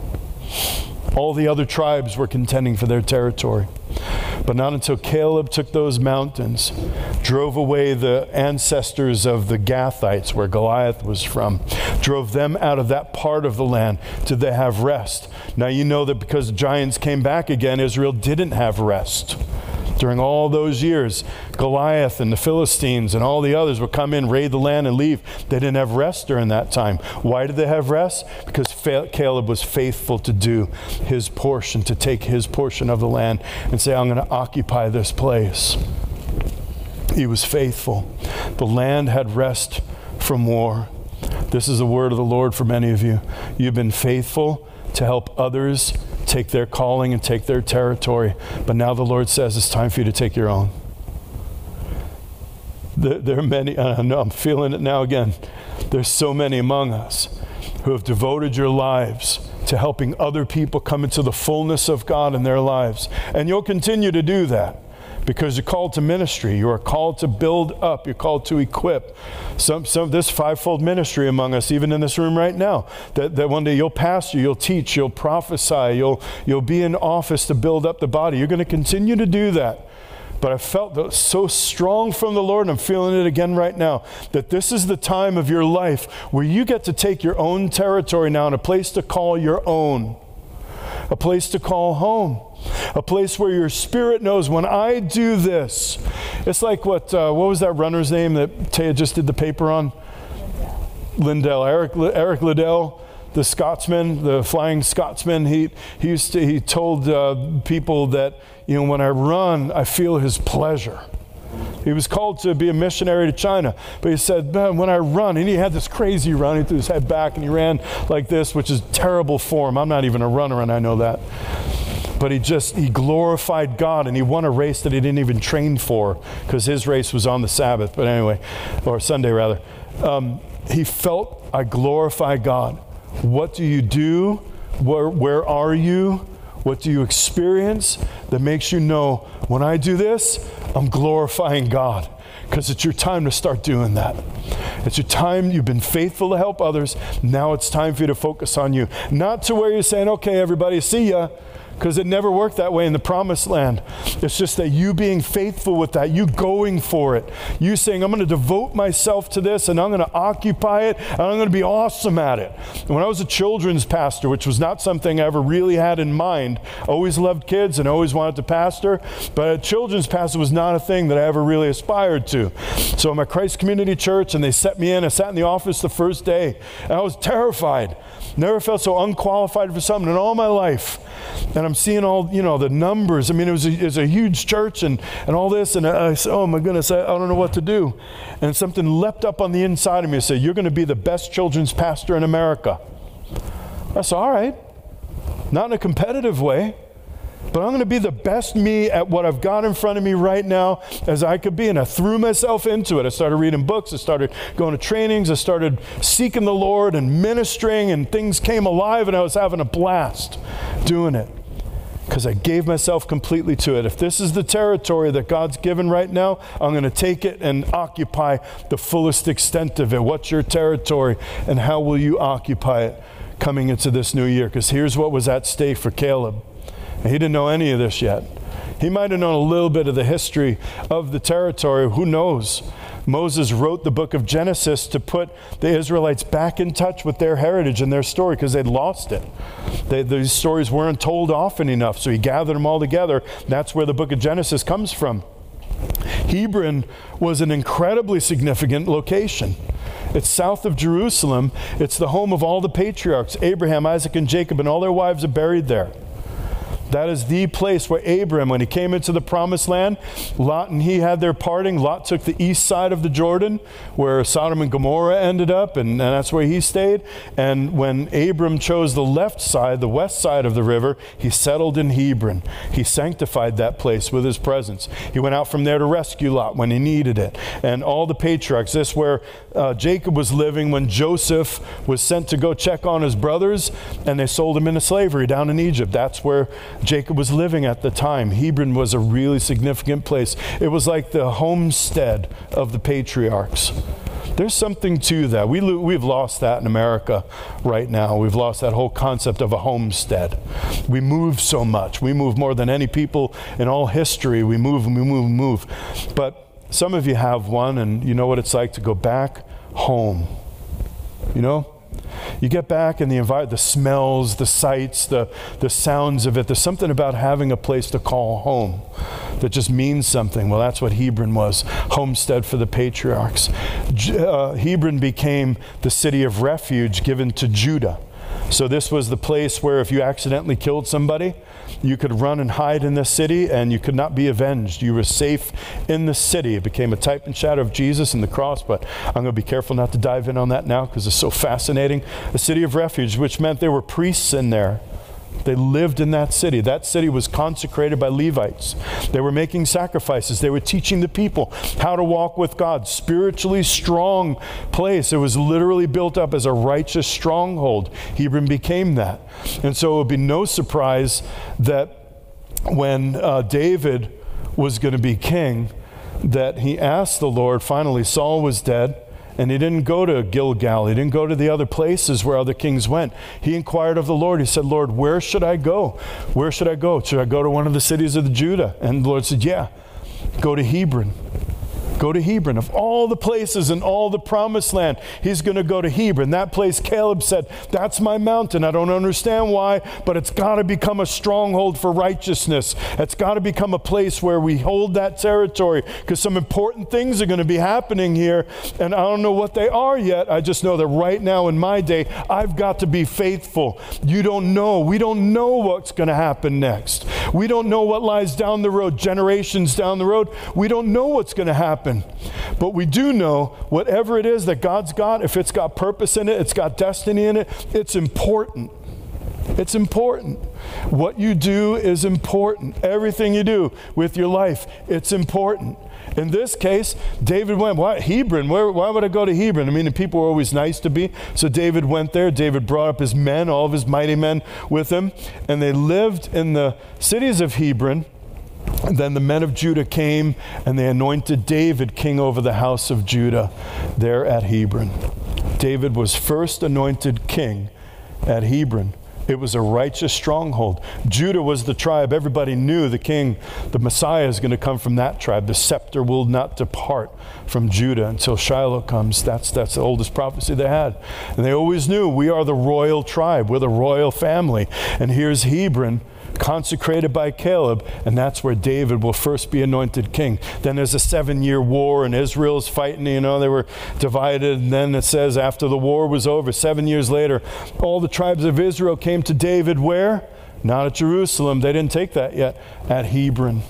All the other tribes were contending for their territory. But not until Caleb took those mountains, drove away the ancestors of the Gathites, where Goliath was from, drove them out of that part of the land, did they have rest. Now you know that because the giants came back again, Israel didn't have rest. During all those years, Goliath and the Philistines and all the others would come in, raid the land, and leave. They didn't have rest during that time. Why did they have rest? Because Caleb was faithful to do his portion, to take his portion of the land and say, I'm going to occupy this place. He was faithful. The land had rest from war. This is the word of the Lord for many of you. You've been faithful to help others take their calling and take their territory. But now the Lord says it's time for you to take your own. There, there are many, I know I'm feeling it now again. There's so many among us who have devoted your lives to helping other people come into the fullness of God in their lives. And you'll continue to do that because you're called to ministry. You are called to build up. You're called to equip. Some, some this fivefold ministry among us, even in this room right now, that, that one day you'll pastor, you'll teach, you'll prophesy, you'll, you'll be in office to build up the body. You're going to continue to do that. But I felt so strong from the Lord, and I'm feeling it again right now, that this is the time of your life where you get to take your own territory now and a place to call your own, a place to call home a place where your spirit knows when I do this. It's like what, uh, what was that runner's name that Taya just did the paper on? Lindell, Eric, Eric Liddell, the Scotsman, the flying Scotsman. He, he, used to, he told uh, people that, you know, when I run, I feel his pleasure. He was called to be a missionary to China, but he said, Man, when I run, and he had this crazy run, he threw his head back and he ran like this, which is terrible form. I'm not even a runner, and I know that but he just he glorified God and he won a race that he didn't even train for because his race was on the Sabbath. But anyway, or Sunday rather. Um, he felt I glorify God. What do you do? Where, where are you? What do you experience that makes you know when I do this, I'm glorifying God? Because it's your time to start doing that. It's your time. You've been faithful to help others. Now it's time for you to focus on you. Not to where you're saying, okay, everybody, see ya because it never worked that way in the promised land. It's just that you being faithful with that, you going for it, you saying, I'm going to devote myself to this and I'm going to occupy it and I'm going to be awesome at it. And When I was a children's pastor, which was not something I ever really had in mind, always loved kids and always wanted to pastor, but a children's pastor was not a thing that I ever really aspired to. So I'm at Christ Community Church and they set me in. I sat in the office the first day and I was terrified. Never felt so unqualified for something in all my life. And I'm seeing all, you know, the numbers. I mean, it was a, it was a huge church and, and all this. And I, I said, oh my goodness, I, I don't know what to do. And something leapt up on the inside of me and said, you're going to be the best children's pastor in America. I said, all right. Not in a competitive way but I'm going to be the best me at what I've got in front of me right now as I could be. And I threw myself into it. I started reading books, I started going to trainings, I started seeking the Lord and ministering, and things came alive, and I was having a blast doing it because I gave myself completely to it. If this is the territory that God's given right now, I'm going to take it and occupy the fullest extent of it. What's your territory, and how will you occupy it coming into this new year? Because here's what was at stake for Caleb. He didn't know any of this yet. He might have known a little bit of the history of the territory. Who knows? Moses wrote the book of Genesis to put the Israelites back in touch with their heritage and their story because they'd lost it. They, these stories weren't told often enough, so he gathered them all together. That's where the book of Genesis comes from. Hebron was an incredibly significant location. It's south of Jerusalem. It's the home of all the patriarchs Abraham, Isaac, and Jacob, and all their wives are buried there. That is the place where Abram, when he came into the promised land, Lot and he had their parting. Lot took the east side of the Jordan, where Sodom and Gomorrah ended up, and, and that's where he stayed. And when Abram chose the left side, the west side of the river, he settled in Hebron. He sanctified that place with his presence. He went out from there to rescue Lot when he needed it. And all the patriarchs, this where uh, Jacob was living when Joseph was sent to go check on his brothers, and they sold him into slavery down in Egypt. That's where Jacob was living at the time. Hebron was a really significant place. It was like the homestead of the patriarchs. There's something to that. We, we've lost that in America right now. We've lost that whole concept of a homestead. We move so much. We move more than any people in all history. We move and we move and move. But some of you have one, and you know what it's like to go back home. You know? You get back and the environment, the smells, the sights, the, the sounds of it. There's something about having a place to call home that just means something. Well, that's what Hebron was homestead for the patriarchs. Uh, Hebron became the city of refuge given to Judah. So, this was the place where if you accidentally killed somebody, you could run and hide in the city and you could not be avenged. You were safe in the city. It became a type and shadow of Jesus and the cross, but I'm going to be careful not to dive in on that now because it's so fascinating. A city of refuge, which meant there were priests in there. They lived in that city. That city was consecrated by Levites. They were making sacrifices. They were teaching the people how to walk with God. Spiritually strong place. It was literally built up as a righteous stronghold. Hebron became that. And so it would be no surprise that when uh, David was going to be king, that he asked the Lord, finally, Saul was dead. And he didn't go to Gilgal. He didn't go to the other places where other kings went. He inquired of the Lord. He said, Lord, where should I go? Where should I go? Should I go to one of the cities of the Judah? And the Lord said, Yeah, go to Hebron. Go to Hebron. Of all the places in all the promised land, he's going to go to Hebron. That place, Caleb said, That's my mountain. I don't understand why, but it's got to become a stronghold for righteousness. It's got to become a place where we hold that territory because some important things are going to be happening here. And I don't know what they are yet. I just know that right now in my day, I've got to be faithful. You don't know. We don't know what's going to happen next. We don't know what lies down the road, generations down the road. We don't know what's going to happen happen. But we do know whatever it is that God's got, if it's got purpose in it, it's got destiny in it, it's important. It's important. What you do is important. Everything you do with your life, it's important. In this case, David went, why Hebron? Where, why would I go to Hebron? I mean, the people were always nice to be. So David went there. David brought up his men, all of his mighty men with him, and they lived in the cities of Hebron then the men of Judah came and they anointed David king over the house of Judah there at Hebron. David was first anointed king at Hebron. It was a righteous stronghold. Judah was the tribe. Everybody knew the king, the Messiah, is going to come from that tribe. The scepter will not depart from Judah until Shiloh comes. That's, that's the oldest prophecy they had. And they always knew we are the royal tribe, we're the royal family. And here's Hebron consecrated by Caleb, and that's where David will first be anointed king. Then there's a seven year war, and Israel's fighting, you know, they were divided. And then it says, after the war was over, seven years later, all the tribes of Israel came to David where? Not at Jerusalem. They didn't take that yet. At Hebron.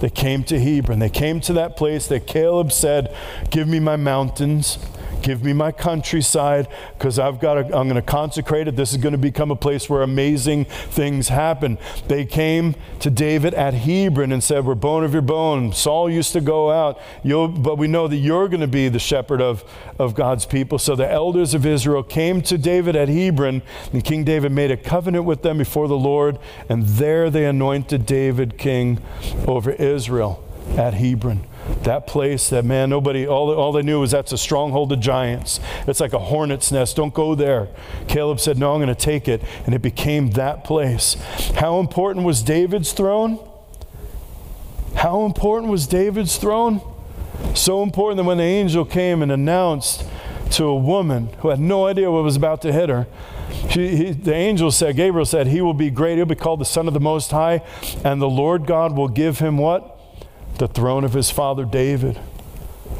They came to Hebron. They came to that place that Caleb said, Give me my mountains Give me my countryside because I've got to, I'm going to consecrate it. This is going to become a place where amazing things happen. They came to David at Hebron and said, We're bone of your bone. Saul used to go out, You'll, but we know that you're going to be the shepherd of, of God's people. So the elders of Israel came to David at Hebron, and King David made a covenant with them before the Lord, and there they anointed David king over Israel at Hebron. That place, that man, nobody, all, all they knew was that's a stronghold of giants. It's like a hornet's nest. Don't go there. Caleb said, No, I'm going to take it. And it became that place. How important was David's throne? How important was David's throne? So important that when the angel came and announced to a woman who had no idea what was about to hit her, he, the angel said, Gabriel said, He will be great. He'll be called the Son of the Most High, and the Lord God will give him what? The throne of his father David.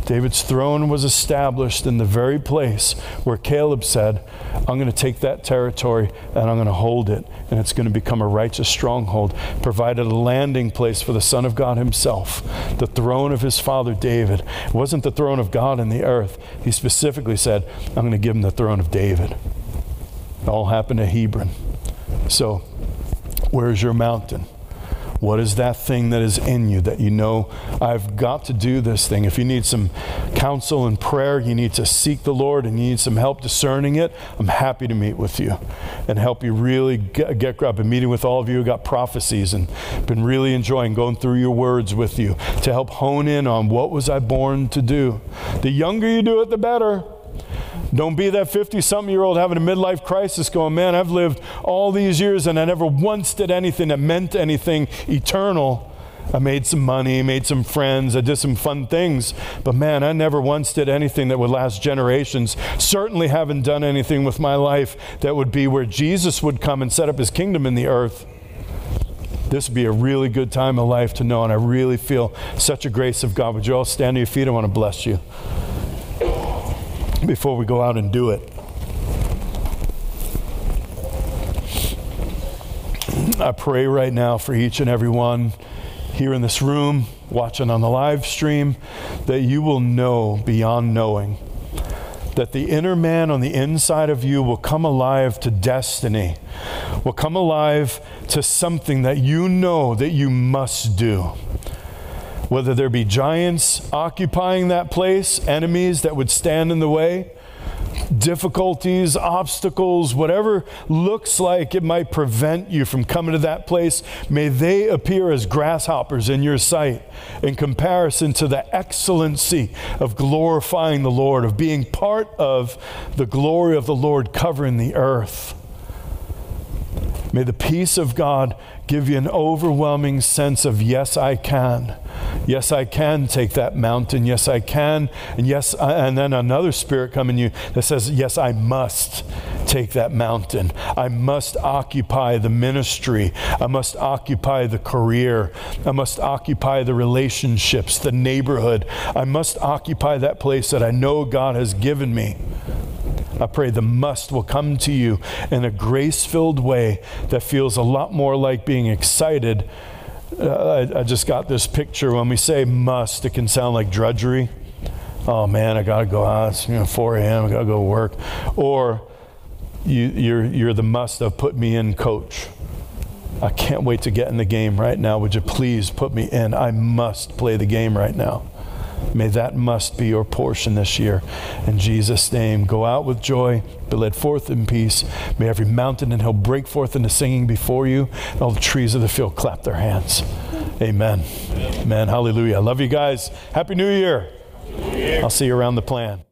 David's throne was established in the very place where Caleb said, I'm going to take that territory and I'm going to hold it, and it's going to become a righteous stronghold. Provided a landing place for the Son of God himself, the throne of his father David. It wasn't the throne of God in the earth. He specifically said, I'm going to give him the throne of David. It all happened at Hebron. So, where's your mountain? What is that thing that is in you that you know I've got to do this thing? If you need some counsel and prayer, you need to seek the Lord and you need some help discerning it, I'm happy to meet with you and help you really get, get I've been meeting with all of you who got prophecies and been really enjoying going through your words with you to help hone in on what was I born to do. The younger you do it, the better. Don't be that 50 something year old having a midlife crisis going, man, I've lived all these years and I never once did anything that meant anything eternal. I made some money, made some friends, I did some fun things, but man, I never once did anything that would last generations. Certainly haven't done anything with my life that would be where Jesus would come and set up his kingdom in the earth. This would be a really good time of life to know, and I really feel such a grace of God. Would you all stand to your feet? I want to bless you before we go out and do it. I pray right now for each and every one here in this room, watching on the live stream, that you will know beyond knowing. That the inner man on the inside of you will come alive to destiny, will come alive to something that you know that you must do whether there be giants occupying that place, enemies that would stand in the way, difficulties, obstacles, whatever looks like it might prevent you from coming to that place, may they appear as grasshoppers in your sight in comparison to the excellency of glorifying the Lord, of being part of the glory of the Lord covering the earth. May the peace of God give you an overwhelming sense of, yes, I can. Yes, I can take that mountain. Yes, I can. And yes, I, and then another spirit come in you that says, yes, I must take that mountain. I must occupy the ministry. I must occupy the career. I must occupy the relationships, the neighborhood. I must occupy that place that I know God has given me. I pray the must will come to you in a grace filled way that feels a lot more like being excited. Uh, I, I, just got this picture. When we say must, it can sound like drudgery. Oh man, I got to go out. It's you know, 4 a.m. I got to go work. Or you, you're, you're the must of put me in, coach. I can't wait to get in the game right now. Would you please put me in? I must play the game right now. May that must be your portion this year. In Jesus' name, go out with joy, be led forth in peace. May every mountain and hill break forth into singing before you, and all the trees of the field clap their hands. Amen. Amen. Hallelujah. I love you guys. Happy New Year. I'll see you around the plan.